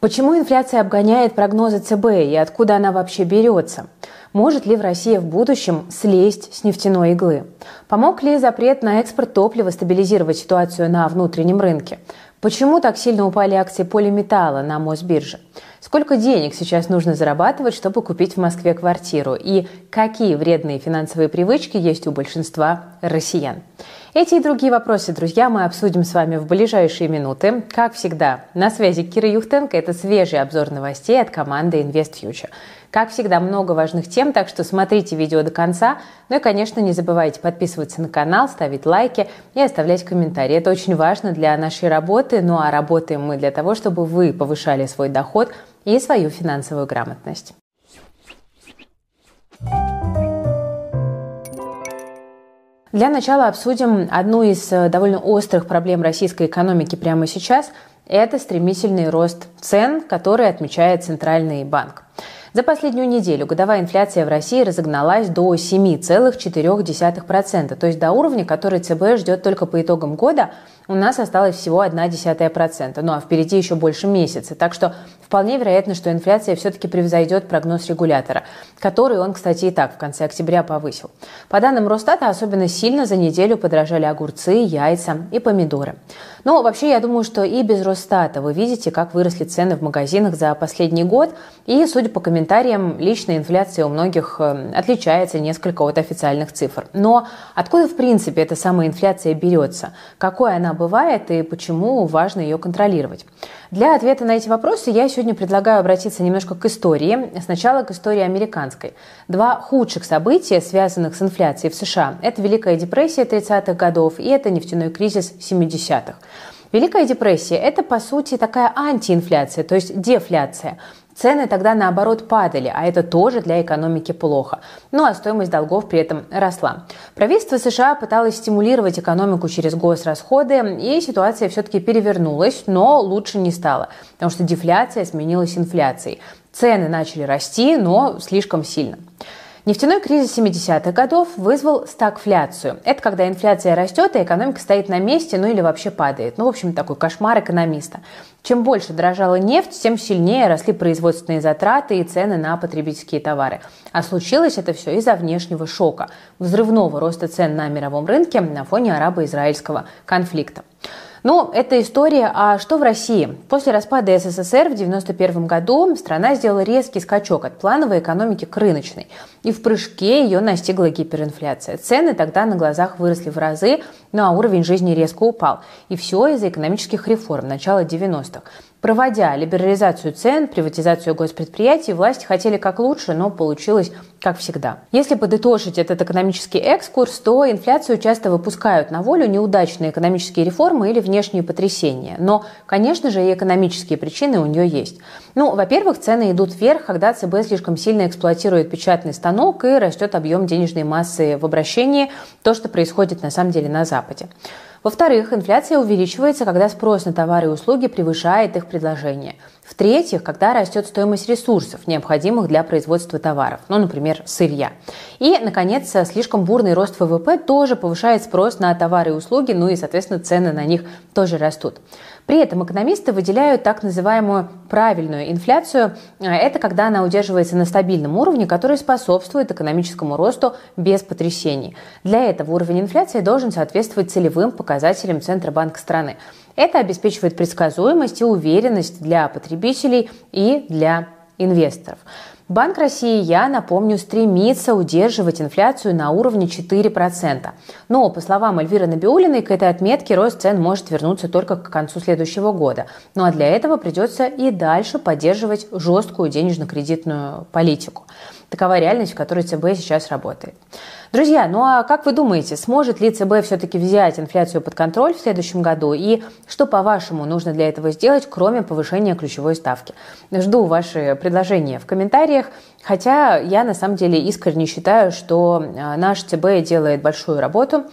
Почему инфляция обгоняет прогнозы ЦБ и откуда она вообще берется? Может ли в России в будущем слезть с нефтяной иглы? Помог ли запрет на экспорт топлива стабилизировать ситуацию на внутреннем рынке? Почему так сильно упали акции полиметалла на Мосбирже? Сколько денег сейчас нужно зарабатывать, чтобы купить в Москве квартиру? И какие вредные финансовые привычки есть у большинства россиян? Эти и другие вопросы, друзья, мы обсудим с вами в ближайшие минуты. Как всегда, на связи Кира Юхтенко. Это свежий обзор новостей от команды InvestFuture. Как всегда, много важных тем, так что смотрите видео до конца. Ну и, конечно, не забывайте подписываться на канал, ставить лайки и оставлять комментарии. Это очень важно для нашей работы. Ну а работаем мы для того, чтобы вы повышали свой доход и свою финансовую грамотность. Для начала обсудим одну из э, довольно острых проблем российской экономики прямо сейчас. Это стремительный рост цен, который отмечает Центральный банк. За последнюю неделю годовая инфляция в России разогналась до 7,4%, то есть до уровня, который ЦБ ждет только по итогам года, у нас осталось всего 0,1%. Ну а впереди еще больше месяца. Так что вполне вероятно, что инфляция все-таки превзойдет прогноз регулятора, который он, кстати, и так в конце октября повысил. По данным Росстата, особенно сильно за неделю подорожали огурцы, яйца и помидоры. Ну, вообще, я думаю, что и без Росстата вы видите, как выросли цены в магазинах за последний год. И, судя по комментариям, личная инфляция у многих э, отличается несколько от официальных цифр. Но откуда, в принципе, эта самая инфляция берется? Какой она бывает и почему важно ее контролировать? Для ответа на эти вопросы я сегодня предлагаю обратиться немножко к истории. Сначала к истории американской. Два худших события, связанных с инфляцией в США, это Великая депрессия 30-х годов и это нефтяной кризис 70-х. Великая депрессия – это, по сути, такая антиинфляция, то есть дефляция. Цены тогда наоборот падали, а это тоже для экономики плохо. Ну а стоимость долгов при этом росла. Правительство США пыталось стимулировать экономику через госрасходы, и ситуация все-таки перевернулась, но лучше не стало, потому что дефляция сменилась инфляцией. Цены начали расти, но слишком сильно. Нефтяной кризис 70-х годов вызвал стагфляцию. Это когда инфляция растет, а экономика стоит на месте, ну или вообще падает. Ну, в общем, такой кошмар экономиста. Чем больше дорожала нефть, тем сильнее росли производственные затраты и цены на потребительские товары. А случилось это все из-за внешнего шока, взрывного роста цен на мировом рынке на фоне арабо-израильского конфликта. Ну, это история, а что в России? После распада СССР в 1991 году страна сделала резкий скачок от плановой экономики к рыночной. И в прыжке ее настигла гиперинфляция. Цены тогда на глазах выросли в разы, ну а уровень жизни резко упал. И все из-за экономических реформ начала 90-х. Проводя либерализацию цен, приватизацию госпредприятий, власти хотели как лучше, но получилось как всегда. Если подытожить этот экономический экскурс, то инфляцию часто выпускают на волю неудачные экономические реформы или внешние потрясения. Но, конечно же, и экономические причины у нее есть. Ну, во-первых, цены идут вверх, когда ЦБ слишком сильно эксплуатирует печатный станок и растет объем денежной массы в обращении, то, что происходит на самом деле на Западе. Во-вторых, инфляция увеличивается, когда спрос на товары и услуги превышает их предложение. В-третьих, когда растет стоимость ресурсов, необходимых для производства товаров, ну, например, сырья. И, наконец, слишком бурный рост ВВП тоже повышает спрос на товары и услуги, ну и, соответственно, цены на них тоже растут. При этом экономисты выделяют так называемую правильную инфляцию. Это когда она удерживается на стабильном уровне, который способствует экономическому росту без потрясений. Для этого уровень инфляции должен соответствовать целевым показателям Центробанка страны. Это обеспечивает предсказуемость и уверенность для потребителей и для инвесторов. Банк России, я напомню, стремится удерживать инфляцию на уровне 4%. Но, по словам Эльвиры Набиулиной, к этой отметке рост цен может вернуться только к концу следующего года. Ну а для этого придется и дальше поддерживать жесткую денежно-кредитную политику. Такова реальность, в которой ЦБ сейчас работает. Друзья, ну а как вы думаете, сможет ли ЦБ все-таки взять инфляцию под контроль в следующем году? И что, по-вашему, нужно для этого сделать, кроме повышения ключевой ставки? Жду ваши предложения в комментариях. Хотя я на самом деле искренне считаю, что а, наш ЦБ делает большую работу,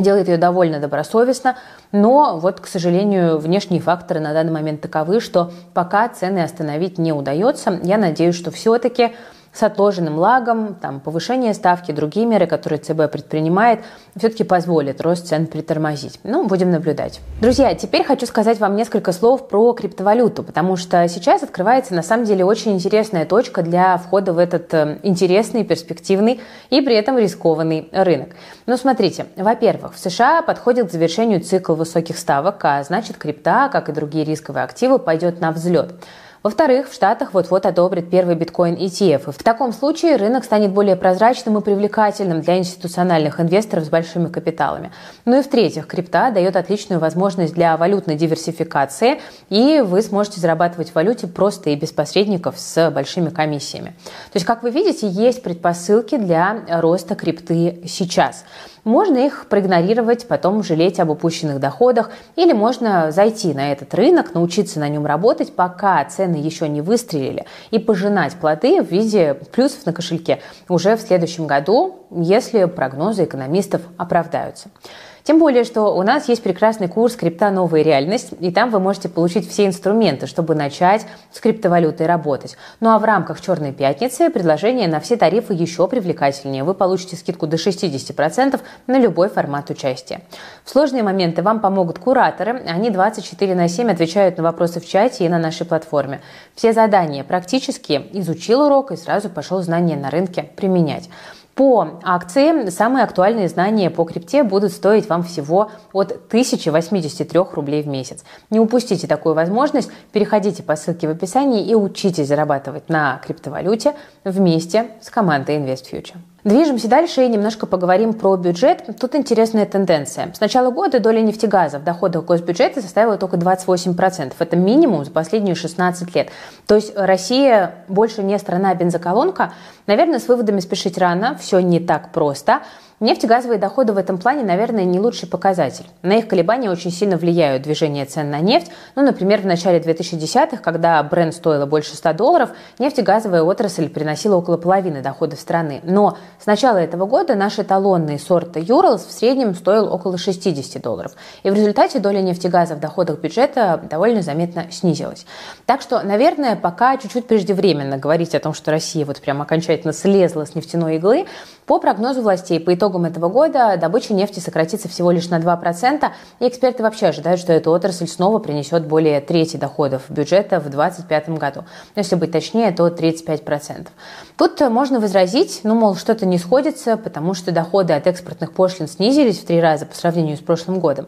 делает ее довольно добросовестно, но вот, к сожалению, внешние факторы на данный момент таковы, что пока цены остановить не удается. Я надеюсь, что все-таки с отложенным лагом, там, повышение ставки, другие меры, которые ЦБ предпринимает, все-таки позволят рост цен притормозить. Ну, будем наблюдать. Друзья, теперь хочу сказать вам несколько слов про криптовалюту, потому что сейчас открывается на самом деле очень интересная точка для входа в этот э, интересный, перспективный и при этом рискованный рынок. Ну, смотрите, во-первых, в США подходит к завершению цикл высоких ставок, а значит, крипта, как и другие рисковые активы, пойдет на взлет. Во-вторых, в Штатах вот-вот одобрят первый биткоин ETF. И в таком случае рынок станет более прозрачным и привлекательным для институциональных инвесторов с большими капиталами. Ну и в-третьих, крипта дает отличную возможность для валютной диверсификации, и вы сможете зарабатывать в валюте просто и без посредников с большими комиссиями. То есть, как вы видите, есть предпосылки для роста крипты сейчас. Можно их проигнорировать, потом жалеть об упущенных доходах, или можно зайти на этот рынок, научиться на нем работать, пока цены еще не выстрелили, и пожинать плоды в виде плюсов на кошельке уже в следующем году, если прогнозы экономистов оправдаются. Тем более, что у нас есть прекрасный курс «Крипта. Новая реальность», и там вы можете получить все инструменты, чтобы начать с криптовалютой работать. Ну а в рамках «Черной пятницы» предложение на все тарифы еще привлекательнее. Вы получите скидку до 60% на любой формат участия. В сложные моменты вам помогут кураторы. Они 24 на 7 отвечают на вопросы в чате и на нашей платформе. Все задания практически изучил урок и сразу пошел знания на рынке применять. По акции самые актуальные знания по крипте будут стоить вам всего от 1083 рублей в месяц. Не упустите такую возможность, переходите по ссылке в описании и учитесь зарабатывать на криптовалюте вместе с командой InvestFuture. Движемся дальше и немножко поговорим про бюджет. Тут интересная тенденция. С начала года доля нефтегаза в доходах госбюджета составила только 28%. Это минимум за последние 16 лет. То есть Россия больше не страна-бензоколонка. Наверное, с выводами спешить рано, все не так просто. Нефтегазовые доходы в этом плане, наверное, не лучший показатель. На их колебания очень сильно влияют движение цен на нефть. Ну, например, в начале 2010-х, когда бренд стоила больше 100 долларов, нефтегазовая отрасль приносила около половины доходов страны. Но с начала этого года наш эталонный сорт Юралс в среднем стоил около 60 долларов. И в результате доля нефтегаза в доходах бюджета довольно заметно снизилась. Так что, наверное, пока чуть-чуть преждевременно говорить о том, что Россия вот прям окончательно слезла с нефтяной иглы, по прогнозу властей, по итогам этого года добыча нефти сократится всего лишь на 2%, и эксперты вообще ожидают, что эта отрасль снова принесет более трети доходов бюджета в 2025 году. Если быть точнее, то 35%. Тут можно возразить, ну, мол, что-то не сходится, потому что доходы от экспортных пошлин снизились в три раза по сравнению с прошлым годом.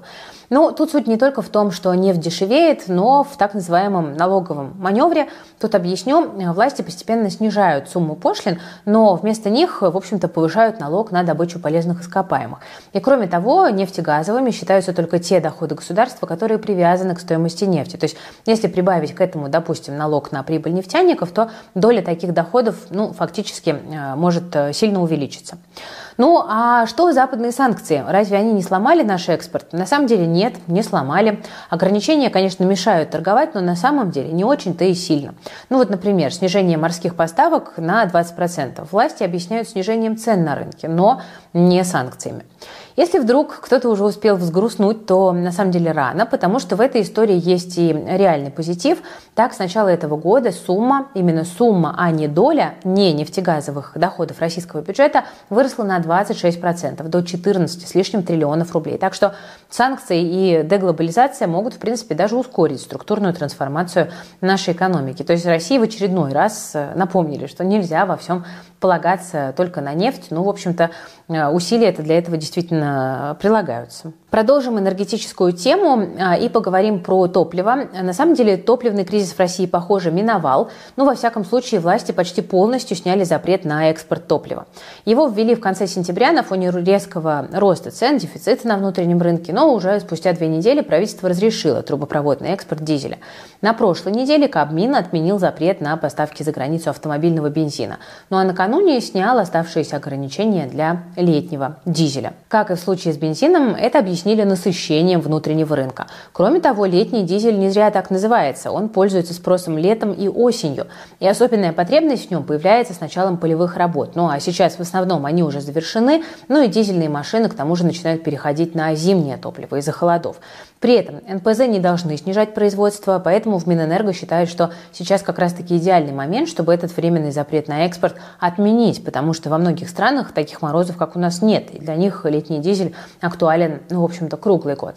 Ну, тут суть не только в том, что нефть дешевеет, но в так называемом налоговом маневре. Тут объясню, власти постепенно снижают сумму пошлин, но вместо них, в общем-то, повышают налог на добычу полезных ископаемых. И кроме того, нефтегазовыми считаются только те доходы государства, которые привязаны к стоимости нефти. То есть, если прибавить к этому, допустим, налог на прибыль нефтяников, то доля таких доходов, ну, фактически э, может э, сильно увеличиться. Ну, а что западные санкции? Разве они не сломали наш экспорт? На самом деле нет, не сломали. Ограничения, конечно, мешают торговать, но на самом деле не очень-то и сильно. Ну вот, например, снижение морских поставок на 20%. Власти объясняют снижением цен на рынке, но не санкциями. Если вдруг кто-то уже успел взгрустнуть, то на самом деле рано, потому что в этой истории есть и реальный позитив. Так, с начала этого года сумма, именно сумма, а не доля не нефтегазовых доходов российского бюджета выросла на 26%, до 14 с лишним триллионов рублей. Так что санкции и деглобализация могут, в принципе, даже ускорить структурную трансформацию нашей экономики. То есть России в очередной раз э, напомнили, что нельзя во всем полагаться только на нефть. Ну, в общем-то, э, усилия это для этого действительно прилагаются. Продолжим энергетическую тему а, и поговорим про топливо. На самом деле топливный кризис в России, похоже, миновал. Но, во всяком случае, власти почти полностью сняли запрет на экспорт топлива. Его ввели в конце сентября на фоне резкого роста цен, дефицита на внутреннем рынке, но уже спустя две недели правительство разрешило трубопроводный экспорт дизеля. На прошлой неделе Кабмин отменил запрет на поставки за границу автомобильного бензина. Ну а накануне снял оставшиеся ограничения для летнего дизеля. Как и в случае с бензином, это объяснили насыщением внутреннего рынка. Кроме того, летний дизель не зря так называется. Он пользуется спросом летом и осенью. И особенная потребность в нем появляется с началом полевых работ. Ну а сейчас в основном они уже завершены, ну и дизельные машины к тому же начинают переходить на зимнее топливо из-за холодов. При этом НПЗ не должны снижать производство, поэтому в Минэнерго считают, что сейчас как раз-таки идеальный момент, чтобы этот временный запрет на экспорт отменить, потому что во многих странах таких морозов, как у нас, нет, и для них летний дизель актуален, ну, в общем-то, круглый год.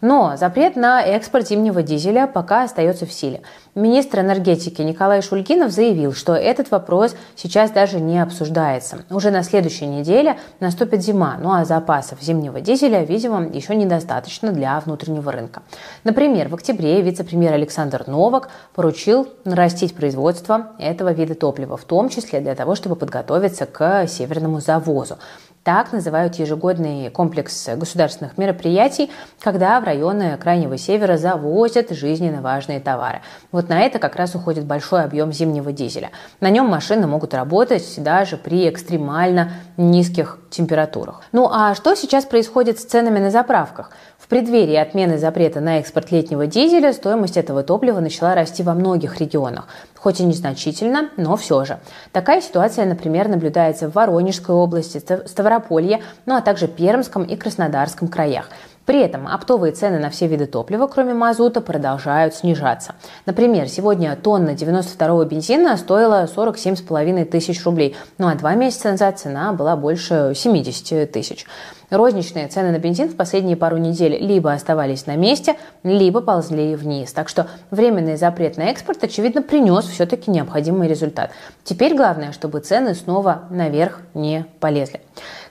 Но запрет на экспорт зимнего дизеля пока остается в силе. Министр энергетики Николай Шульгинов заявил, что этот вопрос сейчас даже не обсуждается. Уже на следующей неделе наступит зима, ну а запасов зимнего дизеля, видимо, еще недостаточно для внутреннего рынка. Например, в октябре вице-премьер Александр Новак поручил нарастить производство этого вида топлива, в том числе для того, чтобы подготовиться к северному завозу. Так называют ежегодный комплекс государственных мероприятий, когда в районы Крайнего Севера завозят жизненно важные товары. Вот на это как раз уходит большой объем зимнего дизеля. На нем машины могут работать даже при экстремально низких температурах. Ну а что сейчас происходит с ценами на заправках? преддверии отмены запрета на экспорт летнего дизеля стоимость этого топлива начала расти во многих регионах. Хоть и незначительно, но все же. Такая ситуация, например, наблюдается в Воронежской области, Ставрополье, ну а также Пермском и Краснодарском краях. При этом оптовые цены на все виды топлива, кроме мазута, продолжают снижаться. Например, сегодня тонна 92-го бензина стоила 47,5 тысяч рублей, ну а два месяца назад цена была больше 70 тысяч. Розничные цены на бензин в последние пару недель либо оставались на месте, либо ползли вниз. Так что временный запрет на экспорт, очевидно, принес все-таки необходимый результат. Теперь главное, чтобы цены снова наверх не полезли.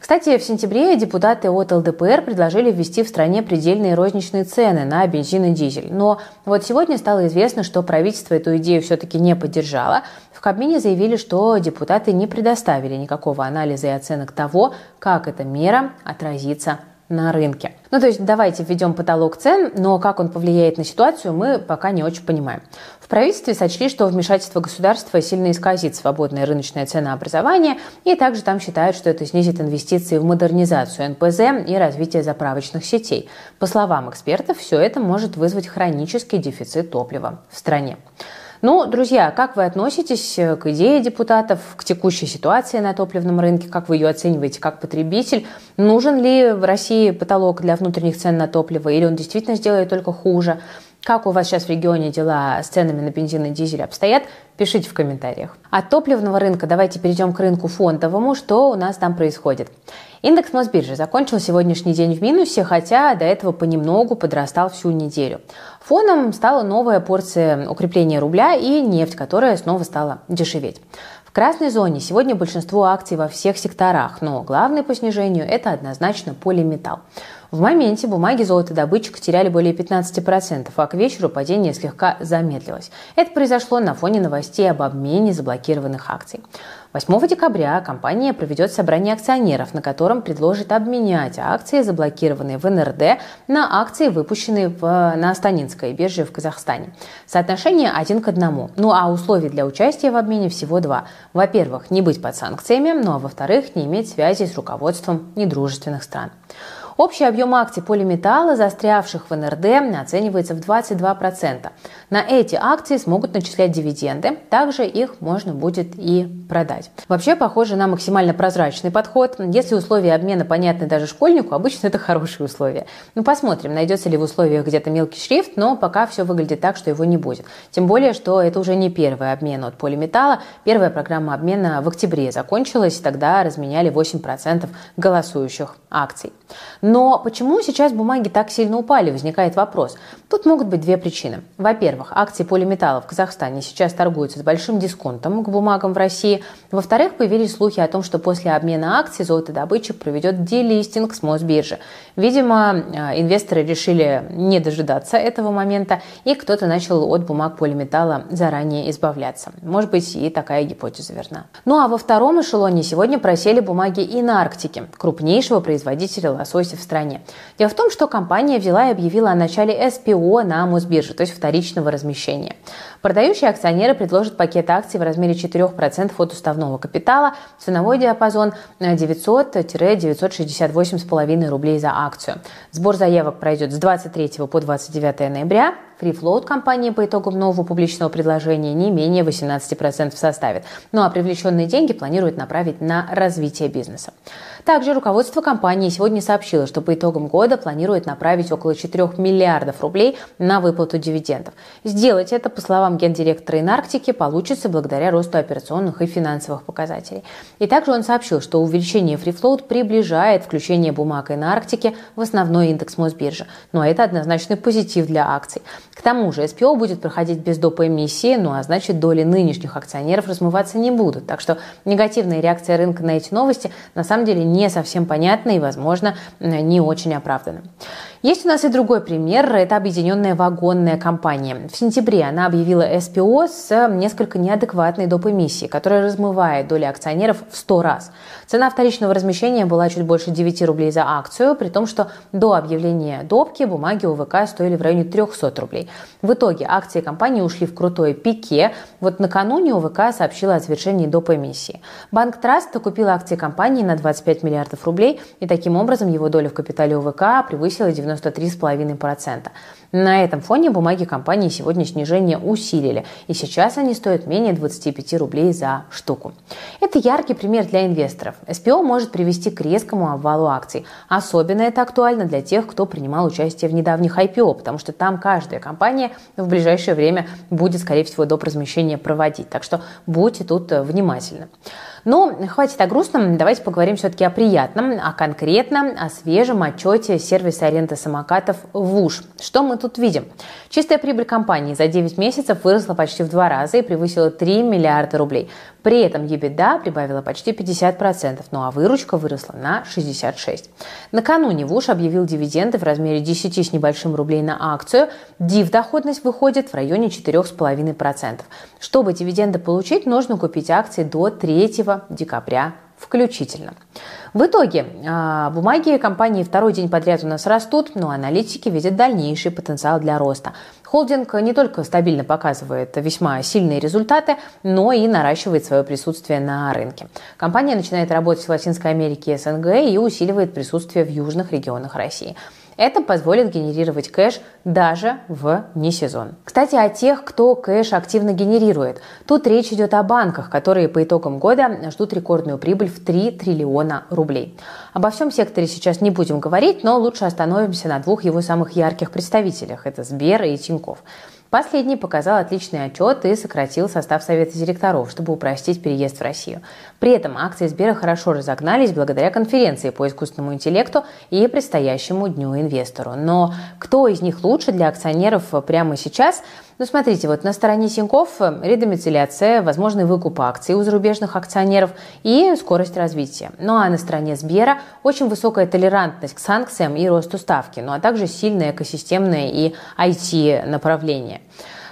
Кстати, в сентябре депутаты от ЛДПР предложили ввести в стране предельные розничные цены на бензин и дизель. Но вот сегодня стало известно, что правительство эту идею все-таки не поддержало. В Кабмине заявили, что депутаты не предоставили никакого анализа и оценок того, как эта мера отразится на рынке. Ну, то есть давайте введем потолок цен, но как он повлияет на ситуацию, мы пока не очень понимаем. В правительстве сочли, что вмешательство государства сильно исказит свободное рыночное ценообразование, и также там считают, что это снизит инвестиции в модернизацию НПЗ и развитие заправочных сетей. По словам экспертов, все это может вызвать хронический дефицит топлива в стране. Ну, друзья, как вы относитесь э, к идее депутатов, к текущей ситуации на топливном рынке? Как вы ее оцениваете как потребитель? Нужен ли в России потолок для внутренних цен на топливо или он действительно сделает только хуже? Как у вас сейчас в регионе дела с ценами на бензин и дизель обстоят? Пишите в комментариях. От топливного рынка давайте перейдем к рынку фондовому. Что у нас там происходит? Индекс Мосбиржи закончил сегодняшний день в минусе, хотя до этого понемногу подрастал всю неделю. Фоном стала новая порция укрепления рубля и нефть, которая снова стала дешеветь. Красной зоне сегодня большинство акций во всех секторах, но главное по снижению – это однозначно полиметалл. В моменте бумаги золотодобытчика теряли более 15%, а к вечеру падение слегка замедлилось. Это произошло на фоне новостей об обмене заблокированных акций. 8 декабря компания проведет собрание акционеров, на котором предложит обменять акции, заблокированные в НРД, на акции, выпущенные в, на Астанинской бирже в Казахстане. Соотношение один к одному. Ну а условий для участия в обмене всего два. Во-первых, не быть под санкциями, ну а во-вторых, не иметь связи с руководством недружественных стран. Общий объем акций полиметалла, застрявших в НРД, оценивается в 22%. На эти акции смогут начислять дивиденды, также их можно будет и продать. Вообще, похоже на максимально прозрачный подход. Если условия обмена понятны даже школьнику, обычно это хорошие условия. Ну, посмотрим, найдется ли в условиях где-то мелкий шрифт, но пока все выглядит так, что его не будет. Тем более, что это уже не первый обмен от полиметалла. Первая программа обмена в октябре закончилась, тогда разменяли 8% голосующих акций. Но почему сейчас бумаги так сильно упали, возникает вопрос. Тут могут быть две причины. Во-первых, акции полиметалла в Казахстане сейчас торгуются с большим дисконтом к бумагам в России. Во-вторых, появились слухи о том, что после обмена акций золотодобытчик проведет делистинг с Мосбиржи. Видимо, э, инвесторы решили не дожидаться этого момента, и кто-то начал от бумаг полиметалла заранее избавляться. Может быть, и такая гипотеза верна. Ну а во втором эшелоне сегодня просели бумаги и на Арктике, крупнейшего производителя лосося в стране. Дело в том, что компания взяла и объявила о начале СПО на Мосбирже, то есть вторичного размещения. Продающие акционеры предложат пакет акций в размере 4% от уставного капитала, ценовой диапазон 900-968,5 рублей за акцию. Сбор заявок пройдет с 23 по 29 ноября. Фрифлоут компании по итогам нового публичного предложения не менее 18% составит. Ну а привлеченные деньги планируют направить на развитие бизнеса. Также руководство компании сегодня сообщило, что по итогам года планирует направить около 4 миллиардов рублей на выплату дивидендов. Сделать это, по словам гендиректора Инарктики, получится благодаря росту операционных и финансовых показателей. И также он сообщил, что увеличение фрифлоут приближает включение бумаг Инарктики в основной индекс Мосбиржи. Но это однозначный позитив для акций. К тому же СПО будет проходить без доп. эмиссии, ну а значит доли нынешних акционеров размываться не будут. Так что негативная реакция рынка на эти новости на самом деле не совсем понятна и, возможно, не очень оправдана. Есть у нас и другой пример. Это объединенная вагонная компания. В сентябре она объявила СПО с несколько неадекватной доп. эмиссии, которая размывает доли акционеров в 100 раз. Цена вторичного размещения была чуть больше 9 рублей за акцию, при том, что до объявления допки бумаги УВК стоили в районе 300 рублей. В итоге акции компании ушли в крутой пике. Вот накануне УВК сообщила о завершении доп. эмиссии. Банк Траст купил акции компании на 25 миллиардов рублей, и таким образом его доля в капитале УВК превысила 90 93,5%. На этом фоне бумаги компании сегодня снижение усилили, и сейчас они стоят менее 25 рублей за штуку. Это яркий пример для инвесторов. СПО может привести к резкому обвалу акций. Особенно это актуально для тех, кто принимал участие в недавних IPO, потому что там каждая компания в ближайшее время будет, скорее всего, доп. размещения проводить. Так что будьте тут внимательны. Но хватит о грустном, давайте поговорим все-таки о приятном, а конкретно о свежем отчете сервиса аренды самокатов ВУШ. Что мы тут видим? Чистая прибыль компании за 9 месяцев выросла почти в два раза и превысила 3 миллиарда рублей. При этом EBITDA прибавила почти 50%, ну а выручка выросла на 66%. Накануне ВУШ объявил дивиденды в размере 10 с небольшим рублей на акцию. Див-доходность выходит в районе 4,5%. Чтобы дивиденды получить, нужно купить акции до 3 декабря включительно. В итоге а, бумаги компании второй день подряд у нас растут, но аналитики видят дальнейший потенциал для роста. Холдинг не только стабильно показывает весьма сильные результаты, но и наращивает свое присутствие на рынке. Компания начинает работать в Латинской Америке и СНГ и усиливает присутствие в южных регионах России. Это позволит генерировать кэш даже в несезон. Кстати, о тех, кто кэш активно генерирует. Тут речь идет о банках, которые по итогам года ждут рекордную прибыль в 3 триллиона рублей. Обо всем секторе сейчас не будем говорить, но лучше остановимся на двух его самых ярких представителях. Это Сбер и Тинькофф. Последний показал отличный отчет и сократил состав Совета директоров, чтобы упростить переезд в Россию. При этом акции Сбера хорошо разогнались благодаря конференции по искусственному интеллекту и предстоящему Дню инвестору. Но кто из них лучше для акционеров прямо сейчас – ну, смотрите, вот на стороне Синьков э, редомицеляция, возможный выкуп акций у зарубежных акционеров и скорость развития. Ну а на стороне Сбера очень высокая толерантность к санкциям и росту ставки, ну а также сильное экосистемное и IT-направление.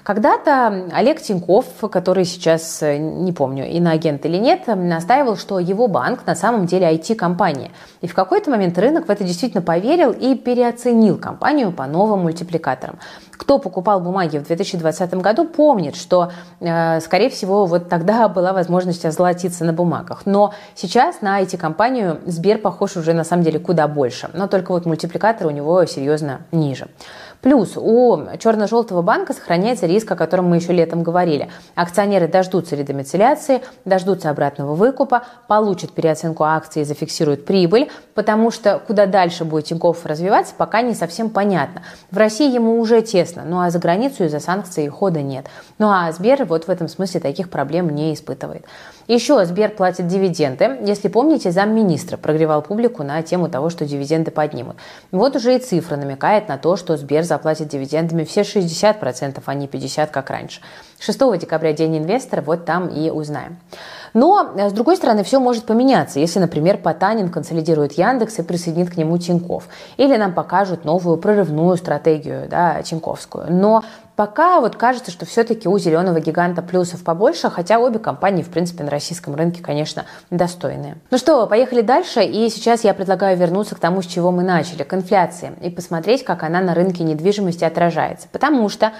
Когда-то Олег Тиньков, который сейчас, э, не помню, иноагент или нет, настаивал, что его банк на самом деле IT-компания. И в какой-то момент рынок в это действительно поверил и переоценил компанию по новым мультипликаторам. Кто покупал бумаги в 2020 году, помнит, что, э, скорее всего, вот тогда была возможность озолотиться на бумагах. Но сейчас на IT-компанию Сбер похож уже на самом деле куда больше. Но только вот мультипликатор у него серьезно ниже. Плюс у черно-желтого банка сохраняется риск, о котором мы еще летом говорили. Акционеры дождутся редомицеляции, дождутся обратного выкупа, получат переоценку акций и зафиксируют прибыль, потому что куда дальше будет Тинькофф развиваться, пока не совсем понятно. В России ему уже тесно, ну а за границу из-за санкций хода нет. Ну а Сбер вот в этом смысле таких проблем не испытывает. Еще Сбер платит дивиденды. Если помните, замминистра прогревал публику на тему того, что дивиденды поднимут. Вот уже и цифра намекает на то, что Сбер заплатит дивидендами все 60%, а не 50%, как раньше. 6 декабря День инвестора, вот там и узнаем. Но, с другой стороны, все может поменяться, если, например, Потанин консолидирует Яндекс и присоединит к нему Тиньков. Или нам покажут новую прорывную стратегию да, Тиньковскую. Но Пока вот кажется, что все-таки у зеленого гиганта плюсов побольше, хотя обе компании, в принципе, на российском рынке, конечно, достойные. Ну что, поехали дальше, и сейчас я предлагаю вернуться к тому, с чего мы начали, к инфляции, и посмотреть, как она на рынке недвижимости отражается. Потому что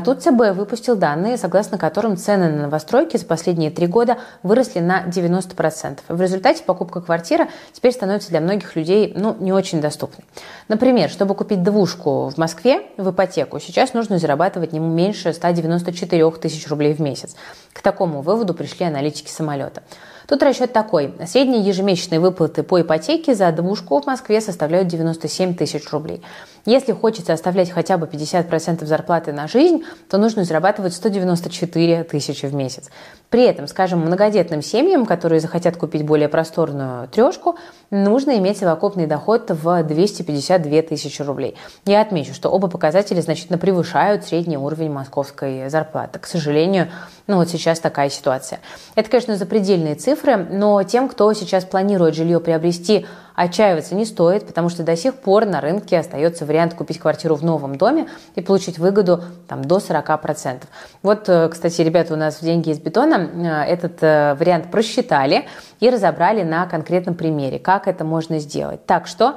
тут ЦБ выпустил данные, согласно которым цены на новостройки за последние три года выросли на 90%. В результате покупка квартиры теперь становится для многих людей ну, не очень доступной. Например, чтобы купить двушку в Москве в ипотеку, сейчас нужно зарабатывать не меньше 194 тысяч рублей в месяц. К такому выводу пришли аналитики самолета. Тут расчет такой. Средние ежемесячные выплаты по ипотеке за двушку в Москве составляют 97 тысяч рублей. Если хочется оставлять хотя бы 50% зарплаты на жизнь, то нужно зарабатывать 194 тысячи в месяц. При этом, скажем, многодетным семьям, которые захотят купить более просторную трешку, нужно иметь совокупный доход в 252 тысячи рублей. Я отмечу, что оба показателя значительно превышают средний уровень московской зарплаты. К сожалению, ну вот сейчас такая ситуация. Это, конечно, запредельные цифры, но тем, кто сейчас планирует жилье приобрести Отчаиваться не стоит, потому что до сих пор на рынке остается вариант купить квартиру в новом доме и получить выгоду там, до 40%. Вот, э, кстати, ребята у нас в «Деньги из бетона» э, этот э, вариант просчитали и разобрали на конкретном примере, как это можно сделать. Так что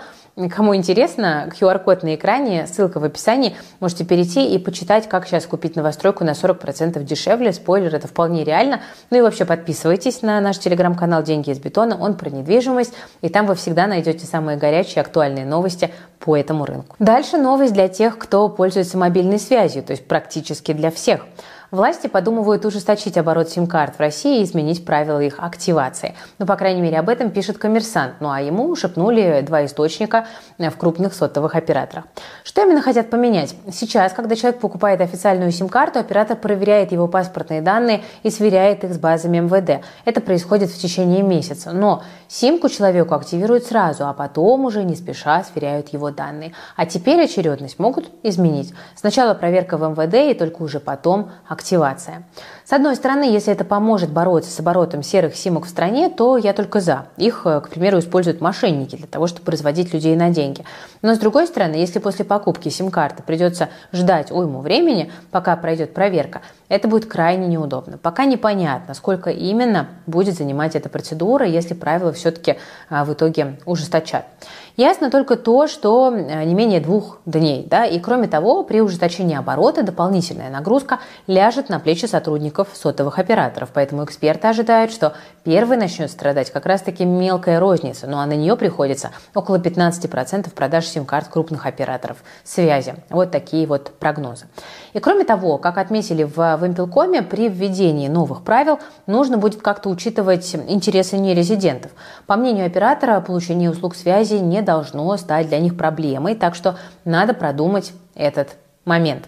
Кому интересно, QR-код на экране, ссылка в описании. Можете перейти и почитать, как сейчас купить новостройку на 40% дешевле. Спойлер, это вполне реально. Ну и вообще подписывайтесь на наш телеграм-канал «Деньги из бетона». Он про недвижимость. И там вы всегда найдете самые горячие, актуальные новости по этому рынку. Дальше новость для тех, кто пользуется мобильной связью, то есть практически для всех. Власти подумывают ужесточить оборот сим-карт в России и изменить правила их активации. Ну, по крайней мере, об этом пишет коммерсант. Ну, а ему шепнули два источника в крупных сотовых операторах. Что именно хотят поменять? Сейчас, когда человек покупает официальную сим-карту, оператор проверяет его паспортные данные и сверяет их с базами МВД. Это происходит в течение месяца. Но симку человеку активируют сразу, а потом уже не спеша сверяют его данные. А теперь очередность могут изменить. Сначала проверка в МВД и только уже потом активация. С одной стороны, если это поможет бороться с оборотом серых симок в стране, то я только за. Их, э, к примеру, используют мошенники для того, чтобы производить людей на деньги. Но с другой стороны, если после покупки сим-карты придется ждать уйму времени, пока пройдет проверка, это будет крайне неудобно. Пока непонятно, сколько именно будет занимать эта процедура, если правила все-таки а, в итоге ужесточат. Ясно только то, что э, не менее двух дней. Да? И кроме того, при ужесточении оборота дополнительная нагрузка ляжет на плечи сотрудников сотовых операторов. Поэтому эксперты ожидают, что первый начнет страдать как раз-таки мелкая розница, ну а на нее приходится около 15% продаж сим-карт крупных операторов связи. Вот такие вот прогнозы. И кроме того, как отметили в Вимпелкоме, при введении новых правил нужно будет как-то учитывать интересы нерезидентов. По мнению оператора, получение услуг связи не должно стать для них проблемой, так что надо продумать этот момент.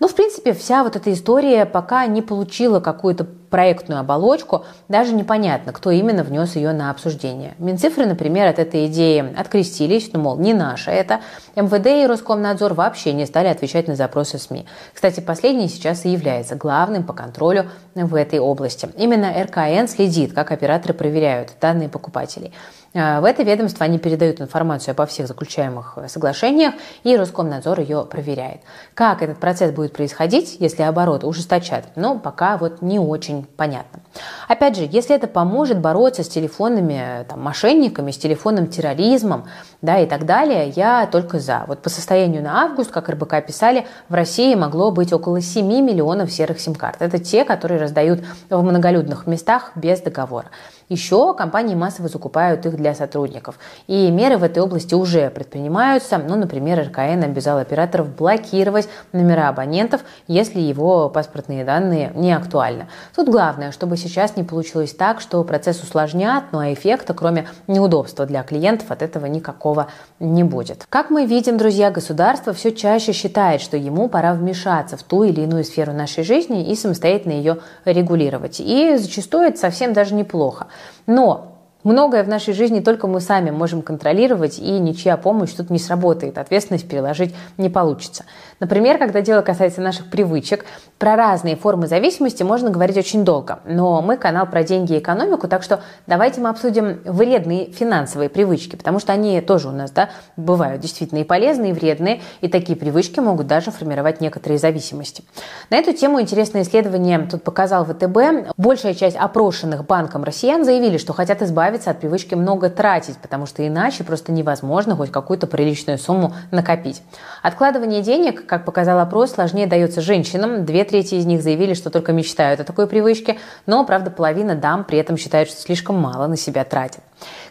Ну, в принципе, вся вот эта история пока не получила какую-то проектную оболочку, даже непонятно, кто именно внес ее на обсуждение. Минцифры, например, от этой идеи открестились, ну, мол, не наша это. МВД и Роскомнадзор вообще не стали отвечать на запросы СМИ. Кстати, последний сейчас и является главным по контролю в этой области. Именно РКН следит, как операторы проверяют данные покупателей. А, в это ведомство они передают информацию обо всех заключаемых соглашениях, и Роскомнадзор ее проверяет. Как этот процесс будет происходить, если обороты ужесточат, ну, пока вот не очень понятно. Опять же, если это поможет бороться с телефонными там, мошенниками, с телефонным терроризмом, да, и так далее, я только за. Вот по состоянию на август, как РБК писали, в России могло быть около 7 миллионов серых сим-карт. Это те, которые раздают в многолюдных местах без договора. Еще компании массово закупают их для сотрудников. И меры в этой области уже предпринимаются. Ну, например, РКН обязал операторов блокировать номера абонентов, если его паспортные данные не актуальны. Тут главное, чтобы сейчас не получилось так, что процесс усложнят, ну а эффекта, кроме неудобства для клиентов, от этого никакого не будет. Как мы видим, друзья, государство все чаще считает, что ему пора вмешаться в ту или иную сферу нашей жизни и самостоятельно ее регулировать. И зачастую это совсем даже неплохо. Но Многое в нашей жизни только мы сами можем контролировать, и ничья помощь тут не сработает, ответственность переложить не получится. Например, когда дело касается наших привычек, про разные формы зависимости можно говорить очень долго, но мы канал про деньги и экономику, так что давайте мы обсудим вредные финансовые привычки, потому что они тоже у нас да, бывают действительно и полезные, и вредные, и такие привычки могут даже формировать некоторые зависимости. На эту тему интересное исследование тут показал ВТБ. Большая часть опрошенных банком россиян заявили, что хотят избавиться от привычки много тратить, потому что иначе просто невозможно хоть какую-то приличную сумму накопить. Откладывание денег, как показал опрос, сложнее дается женщинам. Две трети из них заявили, что только мечтают о такой привычке, но, правда, половина дам при этом считает, что слишком мало на себя тратят.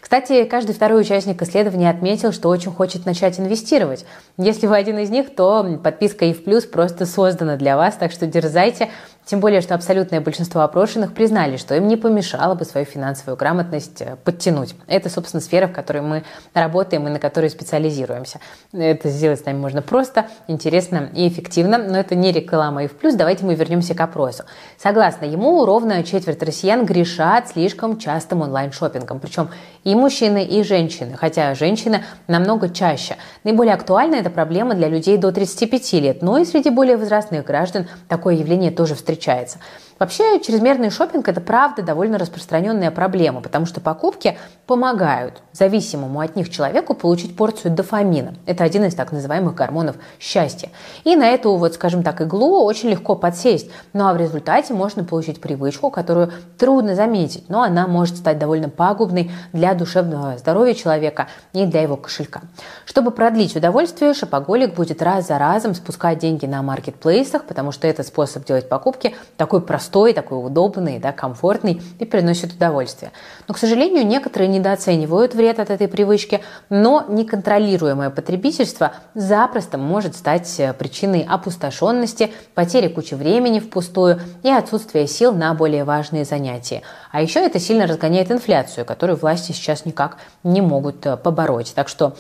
Кстати, каждый второй участник исследования отметил, что очень хочет начать инвестировать. Если вы один из них, то подписка и в просто создана для вас, так что дерзайте. Тем более, что абсолютное большинство опрошенных признали, что им не помешало бы свою финансовую грамотность э, подтянуть. Это, собственно, сфера, в которой мы работаем и на которой специализируемся. Это сделать с нами можно просто, интересно и эффективно, но это не реклама и в плюс. Давайте мы вернемся к опросу. Согласно ему, ровно четверть россиян грешат слишком частым онлайн-шопингом. Причем и мужчины, и женщины, хотя женщины намного чаще. Наиболее актуальна эта проблема для людей до 35 лет, но и среди более возрастных граждан такое явление тоже встречается встречается. Вообще, чрезмерный шопинг – это правда довольно распространенная проблема, потому что покупки помогают зависимому от них человеку получить порцию дофамина. Это один из так называемых гормонов счастья. И на эту, вот, скажем так, иглу очень легко подсесть. Ну а в результате можно получить привычку, которую трудно заметить, но она может стать довольно пагубной для душевного здоровья человека и для его кошелька. Чтобы продлить удовольствие, шопоголик будет раз за разом спускать деньги на маркетплейсах, потому что этот способ делать покупки такой простой простой, такой удобный, да, комфортный и приносит удовольствие. Но, к сожалению, некоторые недооценивают вред от этой привычки, но неконтролируемое потребительство запросто может стать э, причиной опустошенности, потери кучи времени впустую и отсутствия сил на более важные занятия. А еще это сильно разгоняет инфляцию, которую власти сейчас никак не могут э, побороть. Так что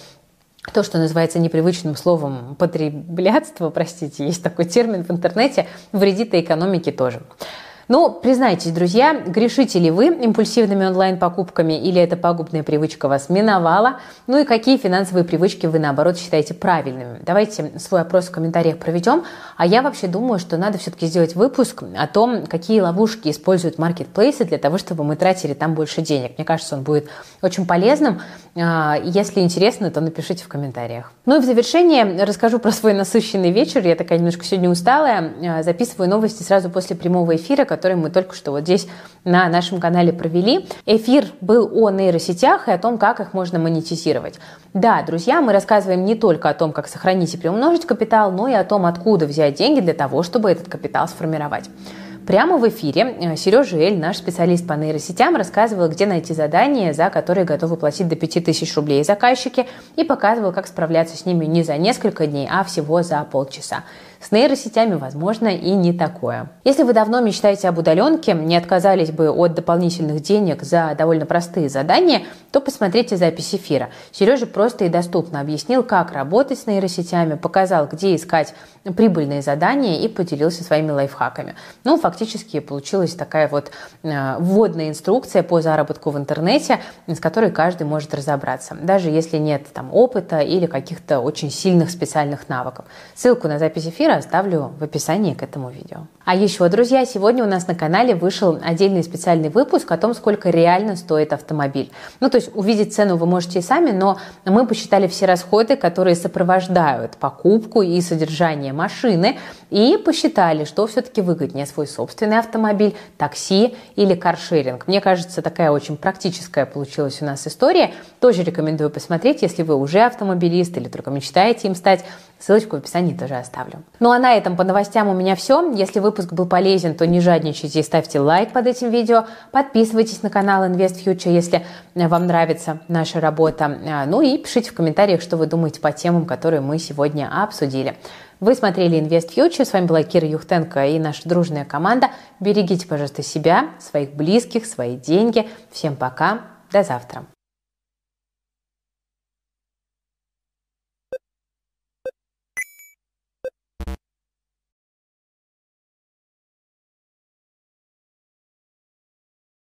то, что называется непривычным словом потреблятство, простите, есть такой термин в интернете, вредит и экономике тоже. Ну, признайтесь, друзья, грешите ли вы импульсивными онлайн-покупками или эта пагубная привычка вас миновала? Ну и какие финансовые привычки вы, наоборот, считаете правильными? Давайте свой опрос в комментариях проведем. А я вообще думаю, что надо все-таки сделать выпуск о том, какие ловушки используют маркетплейсы для того, чтобы мы тратили там больше денег. Мне кажется, он будет очень полезным. А, если интересно, то напишите в комментариях. Ну и в завершение расскажу про свой насыщенный вечер. Я такая немножко сегодня усталая. А, записываю новости сразу после прямого эфира, который мы только что вот здесь на нашем канале провели. Эфир был о нейросетях и о том, как их можно монетизировать. Да, друзья, мы рассказываем не только о том, как сохранить и приумножить капитал, но и о том, откуда взять деньги для того, чтобы этот капитал сформировать. Прямо в эфире э, Сережа Эль, наш специалист по нейросетям, рассказывал, где найти задания, за которые готовы платить до 5000 рублей заказчики, и показывал, как справляться с ними не за несколько дней, а всего за полчаса. С нейросетями возможно и не такое. Если вы давно мечтаете об удаленке, не отказались бы от дополнительных денег за довольно простые задания, то посмотрите запись эфира. Сережа просто и доступно объяснил, как работать с нейросетями, показал, где искать прибыльные задания и поделился своими лайфхаками. Ну, фактически получилась такая вот э, вводная инструкция по заработку в интернете, с которой каждый может разобраться, даже если нет там опыта или каких-то очень сильных специальных навыков. Ссылку на запись эфира эфира оставлю в описании к этому видео. А еще, друзья, сегодня у нас на канале вышел отдельный специальный выпуск о том, сколько реально стоит автомобиль. Ну, то есть увидеть цену вы можете и сами, но мы посчитали все расходы, которые сопровождают покупку и содержание машины, и посчитали, что все-таки выгоднее свой собственный автомобиль, такси или каршеринг. Мне кажется, такая очень практическая получилась у нас история. Тоже рекомендую посмотреть, если вы уже автомобилист или только мечтаете им стать. Ссылочку в описании тоже оставлю. Ну а на этом по новостям у меня все. Если выпуск был полезен, то не жадничайте и ставьте лайк под этим видео. Подписывайтесь на канал Invest Future, если вам нравится наша работа. А, ну и пишите в комментариях, что вы думаете по темам, которые мы сегодня обсудили. Вы смотрели Invest Future. С вами была Кира Юхтенко и наша дружная команда. Берегите, пожалуйста, себя, своих близких, свои деньги. Всем пока. До завтра.